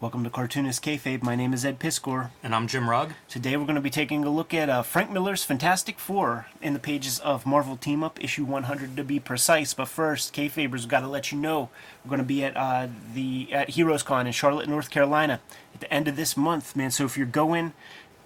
Welcome to Cartoonist Kayfabe. My name is Ed Piskor. And I'm Jim Rugg. Today we're going to be taking a look at uh, Frank Miller's Fantastic Four in the pages of Marvel Team Up, issue 100 to be precise. But first, Kayfabers got to let you know we're going to be at uh, the at Heroes Con in Charlotte, North Carolina at the end of this month, man. So if you're going,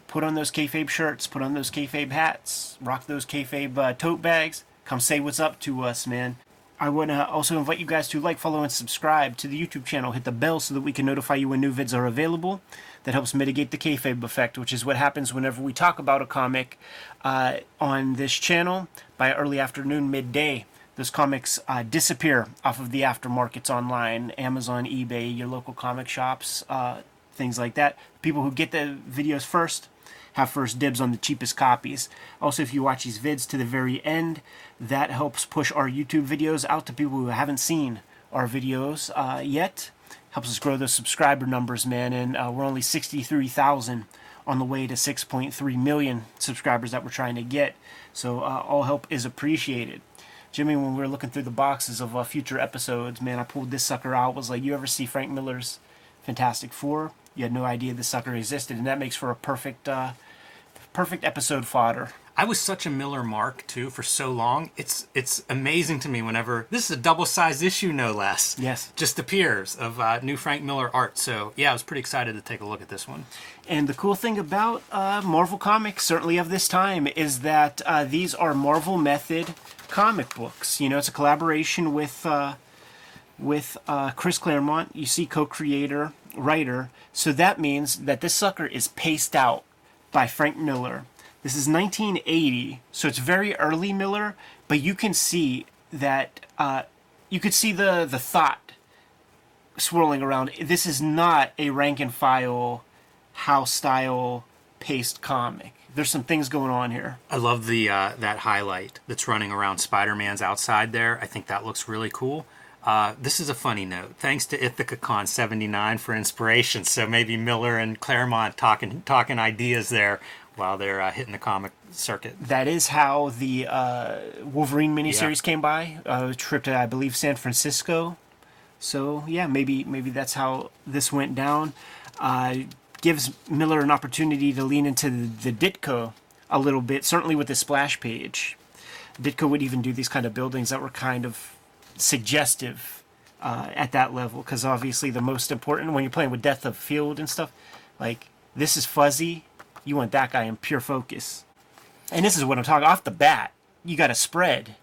put on those Kayfabe shirts, put on those Kayfabe hats, rock those Kayfabe uh, tote bags. Come say what's up to us, man. I want to also invite you guys to like, follow, and subscribe to the YouTube channel. Hit the bell so that we can notify you when new vids are available. That helps mitigate the kayfabe effect, which is what happens whenever we talk about a comic uh, on this channel by early afternoon, midday. Those comics uh, disappear off of the aftermarkets online, Amazon, eBay, your local comic shops, uh, things like that. People who get the videos first have first dibs on the cheapest copies. Also, if you watch these vids to the very end, that helps push our YouTube videos out to people who haven't seen our videos uh, yet. Helps us grow those subscriber numbers, man. And uh, we're only 63,000 on the way to 6.3 million subscribers that we're trying to get. So uh, all help is appreciated. Jimmy, when we were looking through the boxes of uh, future episodes, man, I pulled this sucker out. Was like, you ever see Frank Miller's Fantastic Four? You had no idea this sucker existed, and that makes for a perfect, uh, perfect episode fodder. I was such a Miller mark too for so long. It's it's amazing to me whenever this is a double sized issue, no less. Yes. Just appears of uh, new Frank Miller art. So yeah, I was pretty excited to take a look at this one. And the cool thing about uh, Marvel Comics, certainly of this time, is that uh, these are Marvel Method comic books. You know, it's a collaboration with uh, with uh, Chris Claremont. You see, co-creator, writer. So that means that this sucker is paced out by Frank Miller. This is 1980, so it's very early Miller, but you can see that uh, you could see the the thought swirling around. This is not a rank and file house style paced comic. There's some things going on here. I love the uh, that highlight that's running around Spider-Man's outside there. I think that looks really cool. Uh, this is a funny note. Thanks to IthacaCon 79 for inspiration. So maybe Miller and Claremont talking talking ideas there while they're uh, hitting the comic circuit. That is how the uh, Wolverine miniseries yeah. came by. A trip to, I believe, San Francisco. So yeah, maybe maybe that's how this went down. Uh, gives Miller an opportunity to lean into the, the Ditko a little bit. Certainly with the splash page, Ditko would even do these kind of buildings that were kind of suggestive uh, at that level. Because obviously, the most important when you're playing with depth of field and stuff, like this is fuzzy you want that guy in pure focus. And this is what I'm talking off the bat. You got to spread,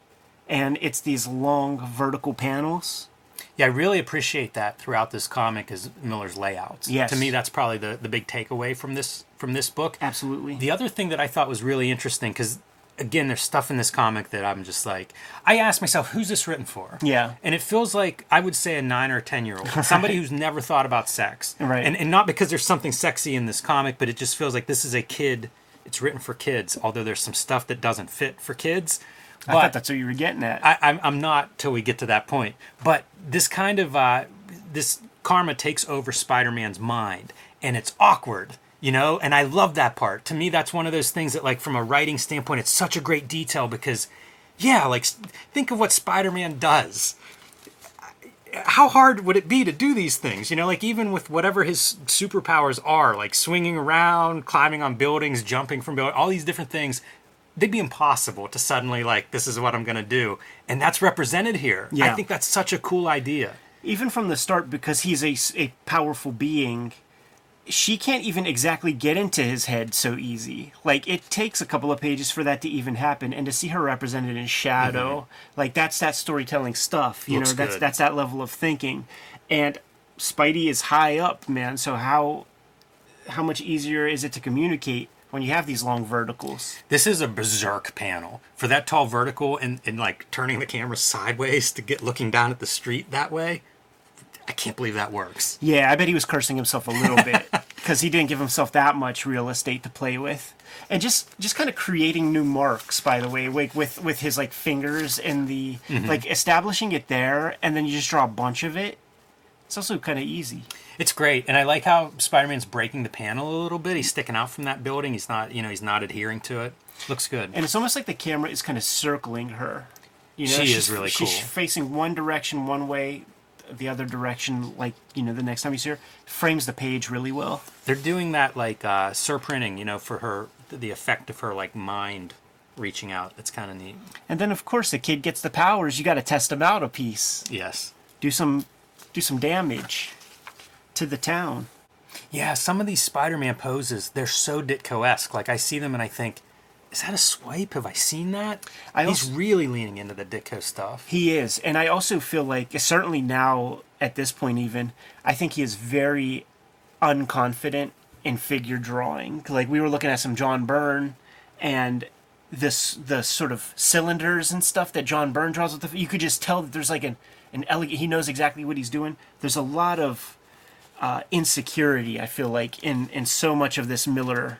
and it's these long vertical panels. Yeah, I really appreciate that throughout this comic is Miller's layouts. Yes. To me, that's probably the, the big takeaway from this from this book. Absolutely. The other thing that I thought was really interesting because again, there's stuff in this comic that I'm just like, I ask myself, who's this written for? Yeah. And it feels like I would say a nine or a 10 year old, somebody who's never thought about sex. Right. And, and not because there's something sexy in this comic, but it just feels like this is a kid. It's written for kids, although there's some stuff that doesn't fit for kids. But I thought that's what you were getting at. I, I'm, I'm not till we get to that point. But this kind of, uh, this karma takes over Spider Man's mind, and it's awkward you know? And i love that part. To me that's one of those things that like from a writing standpoint it's such a great detail because yeah like think of what spider-man does. How hard would it be to do these things you know? Like even with whatever his superpowers are like swinging around climbing on buildings jumping from buildings all these different things they'd be impossible to suddenly like this is what i'm going to do. And that's represented here. Yeah. i think that's such a cool idea. Even from the start because he's a, a powerful being she can't even exactly get into his head so easy. Like it takes a couple of pages for that to even happen, and to see her represented in shadow, mm-hmm. like that's that storytelling stuff. You Looks know, that's good. that's that level of thinking. And Spidey is high up, man. So how how much easier is it to communicate when you have these long verticals? This is a berserk panel for that tall vertical and, and like turning the camera sideways to get looking down at the street that way. I can't believe that works. Yeah, I bet he was cursing himself a little bit because he didn't give himself that much real estate to play with, and just just kind of creating new marks. By the way, like with with his like fingers and the mm-hmm. like establishing it there, and then you just draw a bunch of it. It's also kind of easy. It's great, and I like how Spider-Man's breaking the panel a little bit. He's sticking out from that building. He's not, you know, he's not adhering to it. Looks good. And it's almost like the camera is kind of circling her. You know, she is really cool. She's facing one direction one way the other direction, like you know, the next time you see her, frames the page really well. They're doing that like uh, surprinting, you know, for her the effect of her like mind reaching out. It's kind of neat. And then of course the kid gets the powers. You got to test them out a piece. Yes. Do some, do some damage to the town. Yeah, some of these Spider-Man poses, they're so Ditko-esque. Like I see them and I think, is that a swipe? Have I seen that? I He's also- really leaning into the Ditko stuff. He is, and I also feel like certainly now at this point, even I think he is very unconfident in figure drawing. Like we were looking at some John Byrne, and this the sort of cylinders and stuff that John Byrne draws with. The, you could just tell that there's like an an elegant. He knows exactly what he's doing. There's a lot of uh, insecurity. I feel like in in so much of this Miller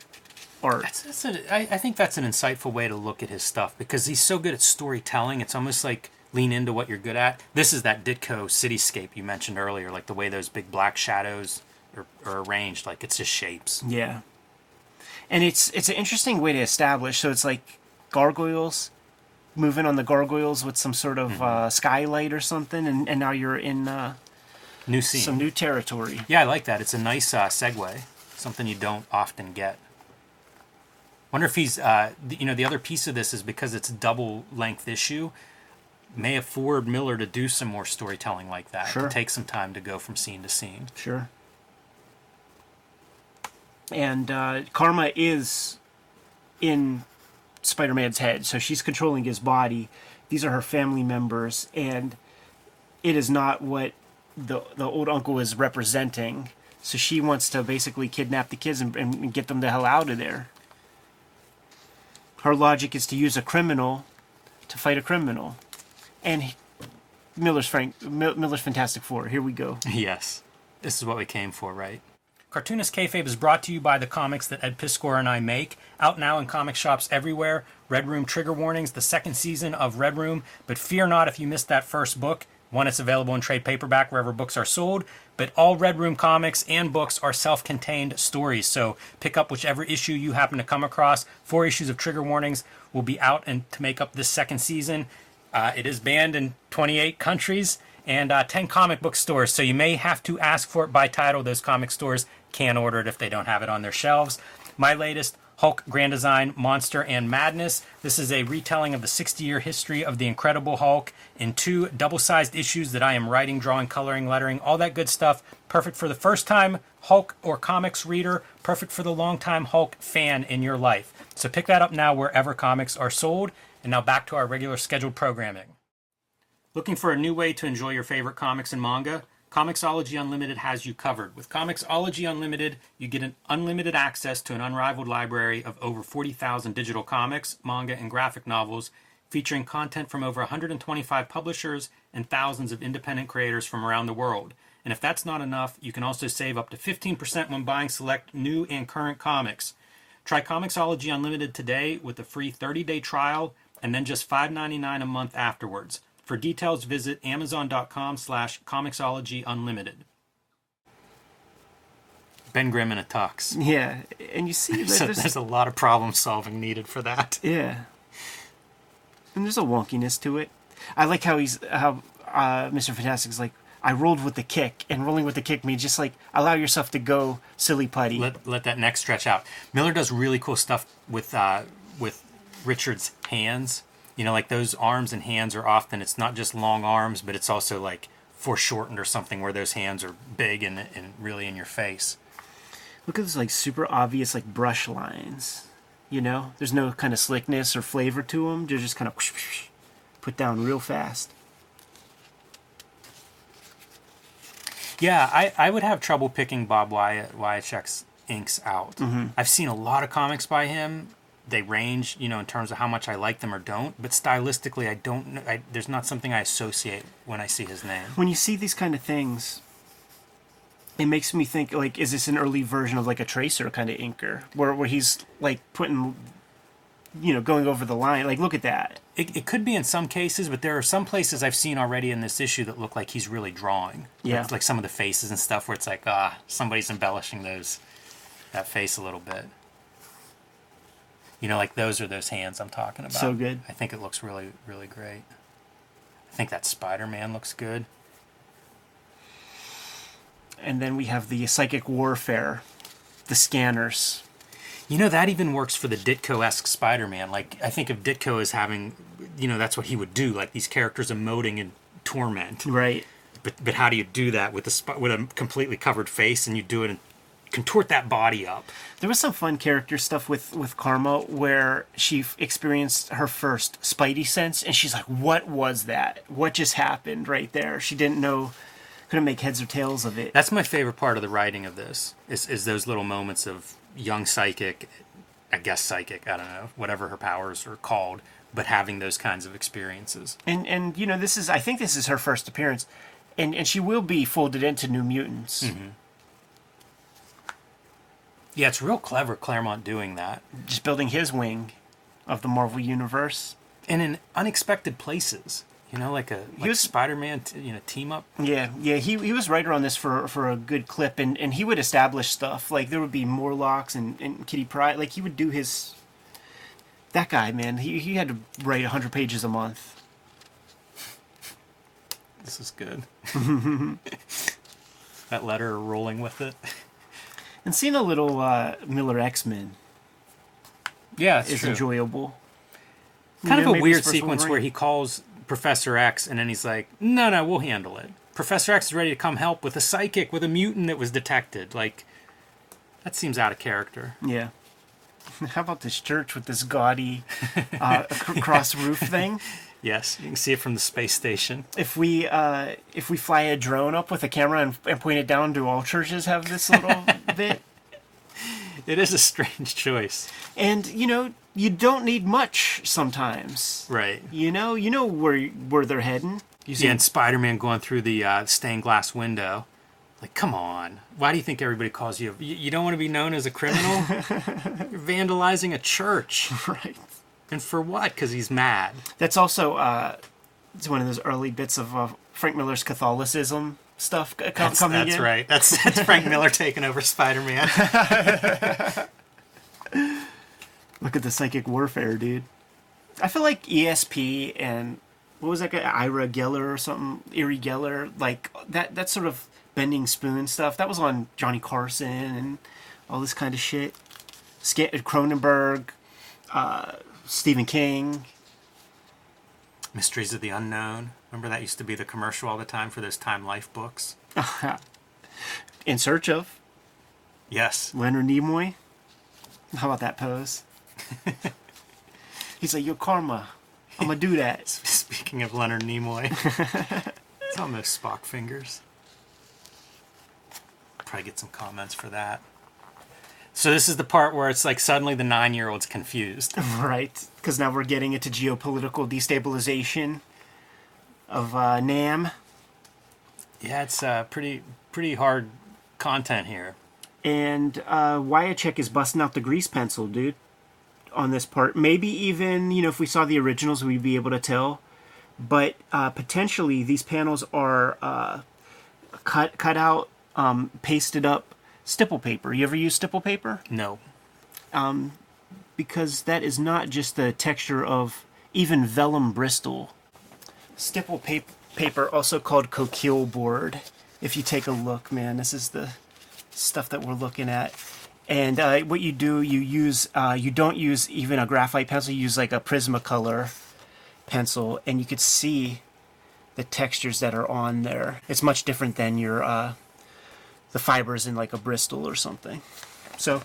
art. That's, that's a, I, I think that's an insightful way to look at his stuff because he's so good at storytelling. It's almost like lean into what you're good at. This is that Ditko cityscape you mentioned earlier, like the way those big black shadows are, are arranged. Like it's just shapes. Yeah. And it's it's an interesting way to establish. So it's like gargoyles, moving on the gargoyles with some sort of uh, skylight or something, and, and now you're in uh, New scene. some new territory. Yeah, I like that. It's a nice uh, segue. Something you don't often get. Wonder if he's, uh, you know, the other piece of this is because it's a double length issue, may afford Miller to do some more storytelling like that. Sure. To take some time to go from scene to scene. Sure. And uh, Karma is in Spider Man's head, so she's controlling his body. These are her family members, and it is not what the the old uncle is representing. So she wants to basically kidnap the kids and, and get them the hell out of there. Her logic is to use a criminal to fight a criminal, and he- Miller's Frank Mil- Miller's Fantastic Four. Here we go. Yes. This is what we came for, right? Cartoonist Kayfabe is brought to you by the comics that Ed Piskor and I make. Out now in comic shops everywhere. Red Room Trigger Warnings, the second season of Red Room. But fear not if you missed that first book. One, it's available in trade paperback wherever books are sold. But all Red Room comics and books are self contained stories. So pick up whichever issue you happen to come across. Four issues of Trigger Warnings will be out and to make up this second season. Uh, it is banned in 28 countries and uh, 10 comic book stores. So you may have to ask for it by title. Those comic stores can order it if they don't have it on their shelves. My latest Hulk Grand Design Monster and Madness. This is a retelling of the 60 year history of the Incredible Hulk in two double sized issues that I am writing, drawing, coloring, lettering, all that good stuff. Perfect for the first time Hulk or comics reader, perfect for the long time Hulk fan in your life. So pick that up now wherever comics are sold. And now back to our regular scheduled programming. Looking for a new way to enjoy your favorite comics and manga? Comixology Unlimited has you covered. With Comixology Unlimited, you get an unlimited access to an unrivaled library of over 40,000 digital comics, manga, and graphic novels featuring content from over 125 publishers and thousands of independent creators from around the world. And if that's not enough, you can also save up to 15% when buying select new and current comics. Try Comixology Unlimited today with a free 30-day trial and then just $5.99 a month afterwards. For details, visit amazon.com slash Comixology Unlimited. Ben Grimm in a tux. Yeah, and you see that So there's, there's a lot of problem solving needed for that. yeah, and there's a wonkiness to it. I like how he's how uh, Mr. Fantastic's like I rolled with the kick, and rolling with the kick means just like allow yourself to go silly putty. Let, let that neck stretch out. Miller does really cool stuff with uh, with Richard's hands. You know, like those arms and hands are often it's not just long arms, but it's also like foreshortened or something where those hands are big and, and really in your face. Look at those like super obvious like brush lines. You know, there's no kind of slickness or flavor to them. They're just kind of put down real fast. Yeah, I, I would have trouble picking Bob Wyatt Wiacek's inks out. Mm-hmm. I've seen a lot of comics by him. They range, you know, in terms of how much I like them or don't. But stylistically, I don't. I, there's not something I associate when I see his name. When you see these kind of things, it makes me think like, is this an early version of like a tracer kind of inker, where where he's like putting, you know, going over the line? Like, look at that. It, it could be in some cases, but there are some places I've seen already in this issue that look like he's really drawing. Yeah. Like, like some of the faces and stuff where it's like, ah, somebody's embellishing those that face a little bit. You know, like those are those hands I'm talking about. So good. I think it looks really, really great. I think that Spider Man looks good. and then we have the psychic warfare, the scanners. You know, that even works for the Ditko esque Spider Man. Like, I think of Ditko as having, you know, that's what he would do. Like, these characters emoting in torment. Right. But, but how do you do that with a, with a completely covered face and you do it and contort that body up? There was some fun character stuff with with Karma where she f- experienced her first Spidey sense, and she's like, "What was that? What just happened right there?" She didn't know, couldn't make heads or tails of it. That's my favorite part of the writing of this is, is those little moments of young psychic, I guess psychic, I don't know, whatever her powers are called, but having those kinds of experiences. and and you know, this is I think this is her first appearance, and and she will be folded into New Mutants. Mm-hmm. Yeah, it's real clever Claremont doing that. just building his wing of the Marvel universe. And in unexpected places. You know, like a like was- Spider-Man, t- you know, team up. Yeah, yeah, he he was writer on this for for a good clip, and and he would establish stuff like there would be Morlocks and and Kitty Pryde, like he would do his. That guy, man, he he had to write hundred pages a month. This is good. that letter rolling with it. And seeing a little uh, Miller X Men Yeah, is enjoyable. Kind of a weird sequence where he calls Professor X and then he's like, "No, no, we'll handle it." Professor X is ready to come help with a psychic with a mutant that was detected. Like that seems out of character. Yeah. How about this church with this gaudy uh, roof thing? Yes, you can see it from the space station. If we uh, if we fly a drone up with a camera and, and point it down, do all churches have this little bit? It is a strange choice. And you know, you don't need much sometimes. Right. You know, you know where where they're heading. You see, Yeah, and Spider-Man going through the uh, stained glass window. Like, come on. Why do you think everybody calls you? You, you don't want to be known as a criminal? You're vandalizing a church. right? And for what? Because he's mad. That's also uh, it's one of those early bits of uh, Frank Miller's Catholicism stuff That's, coming that's in. right. That's, that's Frank Miller taking over Spider-Man. Look at the psychic warfare, dude. I feel like ESP and what was that guy, Ira Geller or something, Uri Geller, like that that sort of bending spoon stuff. That was on Johnny Carson and all this kind of shit. Cronenberg, uh, Stephen King. Mysteries of the Unknown. Remember that used to be the commercial all the time for those Time Life books? In search of Yes. Leonard Nimoy. How about that pose? He's like, "Your karma. I'm gonna do that." Speaking of Leonard Nimoy, it's almost Spock fingers. Probably get some comments for that. So this is the part where it's like suddenly the nine-year-old's confused. Right, because now we're getting into geopolitical destabilization of uh, Nam, Yeah, it's uh, pretty pretty hard content here. and uh, Wiacek is busting out the grease pencil, dude. On this part, maybe even you know if we saw the originals, we'd be able to tell. But uh, potentially, these panels are uh, cut cut out, um, pasted up stipple paper. You ever use stipple paper? No. because that is not just the texture of even vellum Bristol. Stipple paper, paper also called coquille board. If you take a look, man, this is the stuff that we're looking at. And uh, what you do, you use, uh, you don't use even a graphite pencil. You use like a Prismacolor pencil, and you could see the textures that are on there. It's much different than your uh, the fibers in like a Bristol or something. So,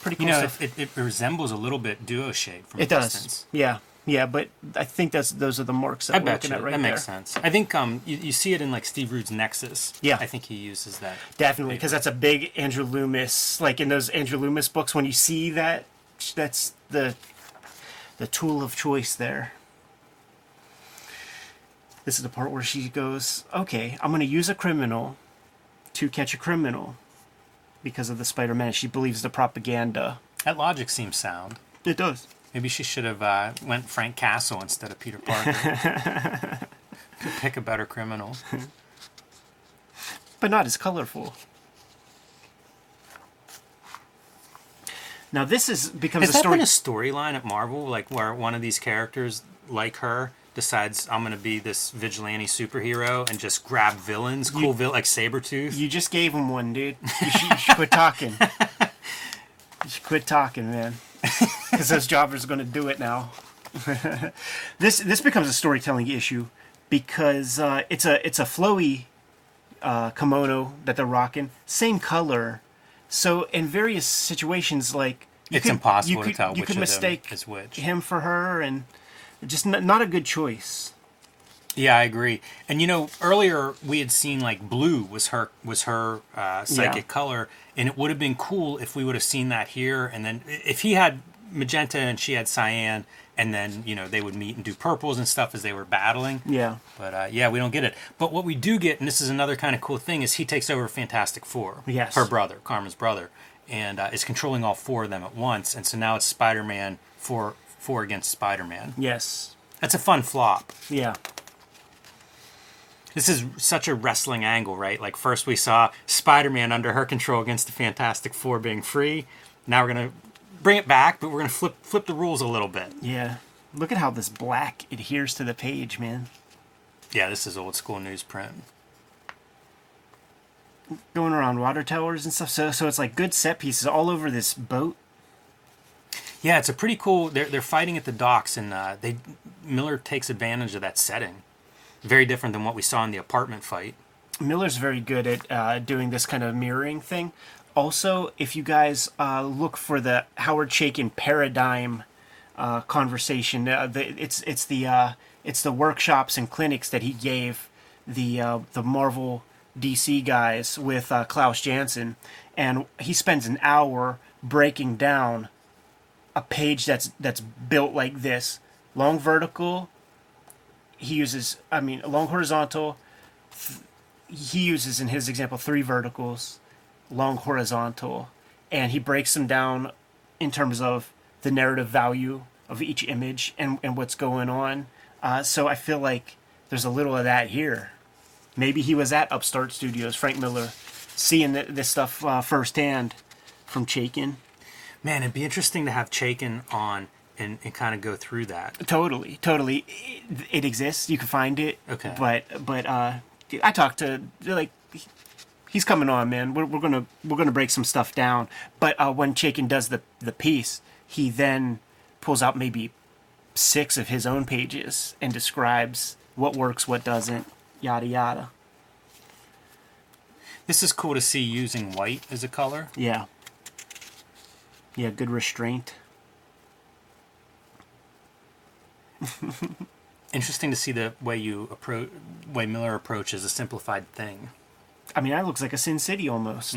pretty cool You know, it, it, it resembles a little bit duo shade from It does. distance. Yeah, yeah, but I think that's those are the marks that I we're looking you at right that there. makes sense. I think um you, you see it in like Steve Rude's Nexus. Yeah. I think he uses that. Definitely, because that's a big Andrew Loomis. Like in those Andrew Loomis books, when you see that, that's the the tool of choice there. This is the part where she goes, "Okay, I'm going to use a criminal to catch a criminal because of the Spider-Man." She believes the propaganda. That logic seems sound. It does. Maybe she should have uh, went Frank Castle instead of Peter Parker. Could pick a better criminal. but not as colorful. Now this is becomes Has a that story. been a storyline at Marvel, like where one of these characters, like her, decides I'm gonna be this vigilante superhero and just grab villains, cool vil like Sabretooth. You just gave him one, dude. You should, you should quit talking. You should quit talking, man. Because those jobbers are going to do it now. this this becomes a storytelling issue because uh, it's a it's a flowy uh, kimono that they're rocking, same color. So in various situations, like it's impossible you to tell you which could mistake is which. him for her, and just n- not a good choice. Yeah, I agree. And you know, earlier we had seen like blue was her was her uh, psychic Yeah. color, and it would have been cool if we would have seen that here. And then if he had magenta and she had cyan, and then you know they would meet and do purples and stuff as they were battling. Yeah, But uh, yeah, we don't get it. But what we do get, and this is another kind of cool thing, is he takes over Fantastic Four. Yes. Her brother, Karma's brother, and uh, is controlling all four of them at once. And so now it's Spider-Man four four against Spider-Man. yes, That's a fun flop. yeah. This is such a wrestling angle, right? Like first we saw Spider-Man under her control against the Fantastic Four being free. Now we're gonna bring it back, but we're gonna flip flip the rules a little bit. Yeah. Look at how this black adheres to the page, man. Yeah, this is old school newsprint. Going around water towers and stuff. So so it's like good set pieces all over this boat. Yeah, it's a pretty cool. They're they're fighting at the docks, and uh, they Miller takes advantage of that setting. Very different than what we saw in the apartment fight. Miller's very good at uh, doing this kind of mirroring thing. Also, if you guys uh, look for the Howard Chaykin paradigm uh, conversation, uh, the, it's it's the uh, it's the workshops and clinics that he gave the uh, the Marvel DC guys with Klaus Janson, and he spends an hour breaking down a page that's that's built like this, long vertical. He uses, I mean, long horizontal, he uses in his example three verticals, long horizontal, and he breaks them down in terms of the narrative value of each image and, and what's going on. Uh, so I feel like there's a little of that here. Maybe he was at Upstart Studios, Frank Miller, seeing th- this stuff uh, firsthand from Chaykin. Man, it'd be interesting to have Chaykin on and, and kind of go through that. Totally, totally. It, it exists. You can find it. Okay. But but uh, I talked to like he's coming on, man. We're, we're gonna we're gonna break some stuff down. But uh, when Chaykin does the the piece, he then pulls out maybe six of his own pages and describes what works, what doesn't, yada yada. This is cool to see using white as a color. Yeah. Yeah, good restraint. Interesting to see the way you approach, way Miller approaches a simplified thing. I mean, that looks like a Sin City almost.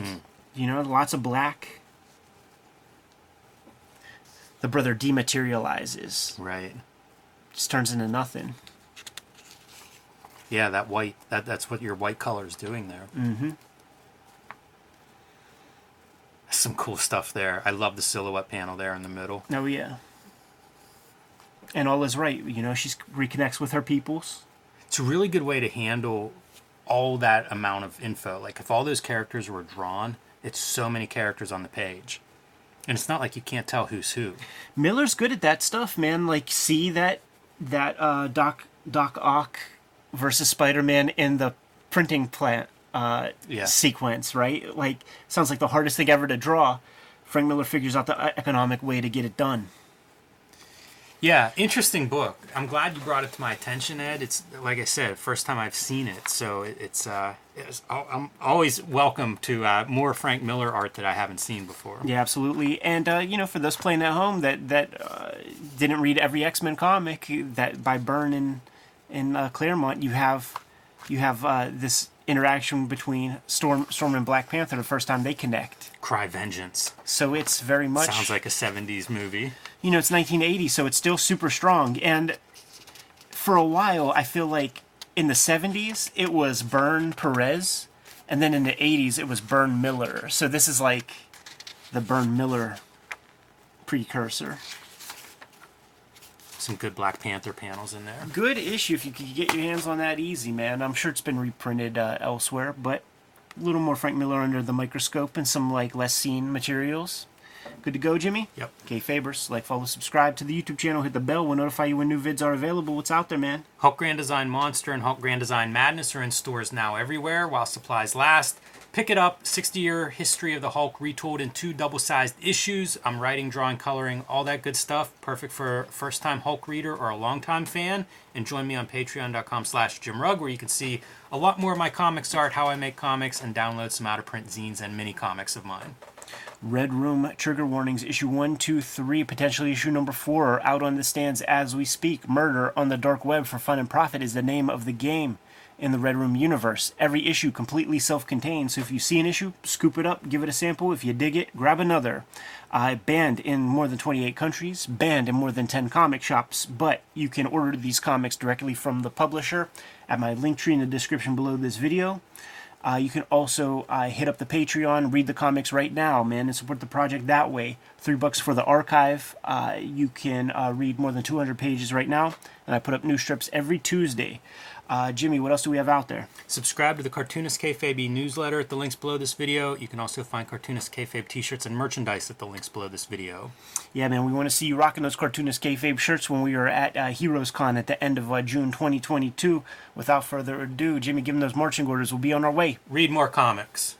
You know, lots of black. The brother dematerializes, Right. just turns into nothing. Yeah, that white. That that's what your white color is doing there. Mm-hmm. Some cool stuff there. I love the silhouette panel there in the middle. Oh yeah. And all is right. You know, she reconnects with her peoples. It's a really good way to handle all that amount of info. Like if all those characters were drawn, it's so many characters on the page. And it's not like you can't tell who's who. Miller's good at that stuff, man. Like, see that that uh, Doc Doc Ock versus Spider Man in the printing plant uh, Yeah. sequence, right? Like, sounds like the hardest thing ever to draw. Frank Miller figures out the uh, economic way to get it done. Yeah, interesting book. I'm glad you brought it to my attention, Ed. It's like I said, first time I've seen it, so it's uh, it's, I'm always welcome to uh, more Frank Miller art that I haven't seen before. Yeah, absolutely. And uh, you know, for those playing at home that that uh, didn't read every X Men comic that by Byrne and and uh, Claremont, you have you have uh, this interaction between Storm Storm and Black Panther the first time they connect. Cry Vengeance So it's very much sounds like a '70s movie. you know it's 1980, so it's still super strong. And for a while, I feel like in the 70s it was Byrne Perez, and then in the 80s it was Byrne Miller. So this is like the Byrne Miller precursor. Some good Black Panther panels in there. Good issue if you could get your hands on that easy, man. I'm sure it's been reprinted uh, elsewhere, but a little more Frank Miller under the microscope and some like less seen materials. Good to go, Jimmy? Yep. Okay, Fabers, like, follow, subscribe to the YouTube channel, hit the bell. We'll notify you when new vids are available. What's out there, man? Hulk Grand Design Monster and Hulk Grand Design Madness are in stores now everywhere while supplies last. Pick it up. 60 year history of the Hulk retold in two double sized issues. I'm writing, drawing, coloring, all that good stuff. Perfect for a first time Hulk reader or a long time fan. And join me on patreon.com slash Jim Rugg where you can see a lot more of my comics art, how I make comics, and download some out of print zines and mini comics of mine. Red Room Trigger Warnings, issue 1, 2, 3, potentially issue number 4 are out on the stands as we speak. Murder on the Dark Web for Fun and Profit is the name of the game in the Red Room universe. Every issue completely self contained, so if you see an issue, scoop it up, give it a sample. If you dig it, grab another. Uh, banned in more than 28 countries, banned in more than 10 comic shops, but you can order these comics directly from the publisher at my link tree in the description below this video. Uh, you can also uh, hit up the Patreon, read the comics right now, man, and support the project that way. Three bucks for the archive. Uh, you can uh, read more than 200 pages right now, and I put up new strips every Tuesday. Uh, Jimmy, what else do we have out there? Subscribe to the Cartoonist Kayfabe newsletter at the links below this video. You can also find Cartoonist Kayfabe t-shirts and merchandise at the links below this video. Yeah, man, we want to see you rocking those Cartoonist Kayfabe shirts when we are at uh, Heroes Con at the end of uh, June 2022. Without further ado, Jimmy, give them those marching orders. We'll be on our way. Read more comics.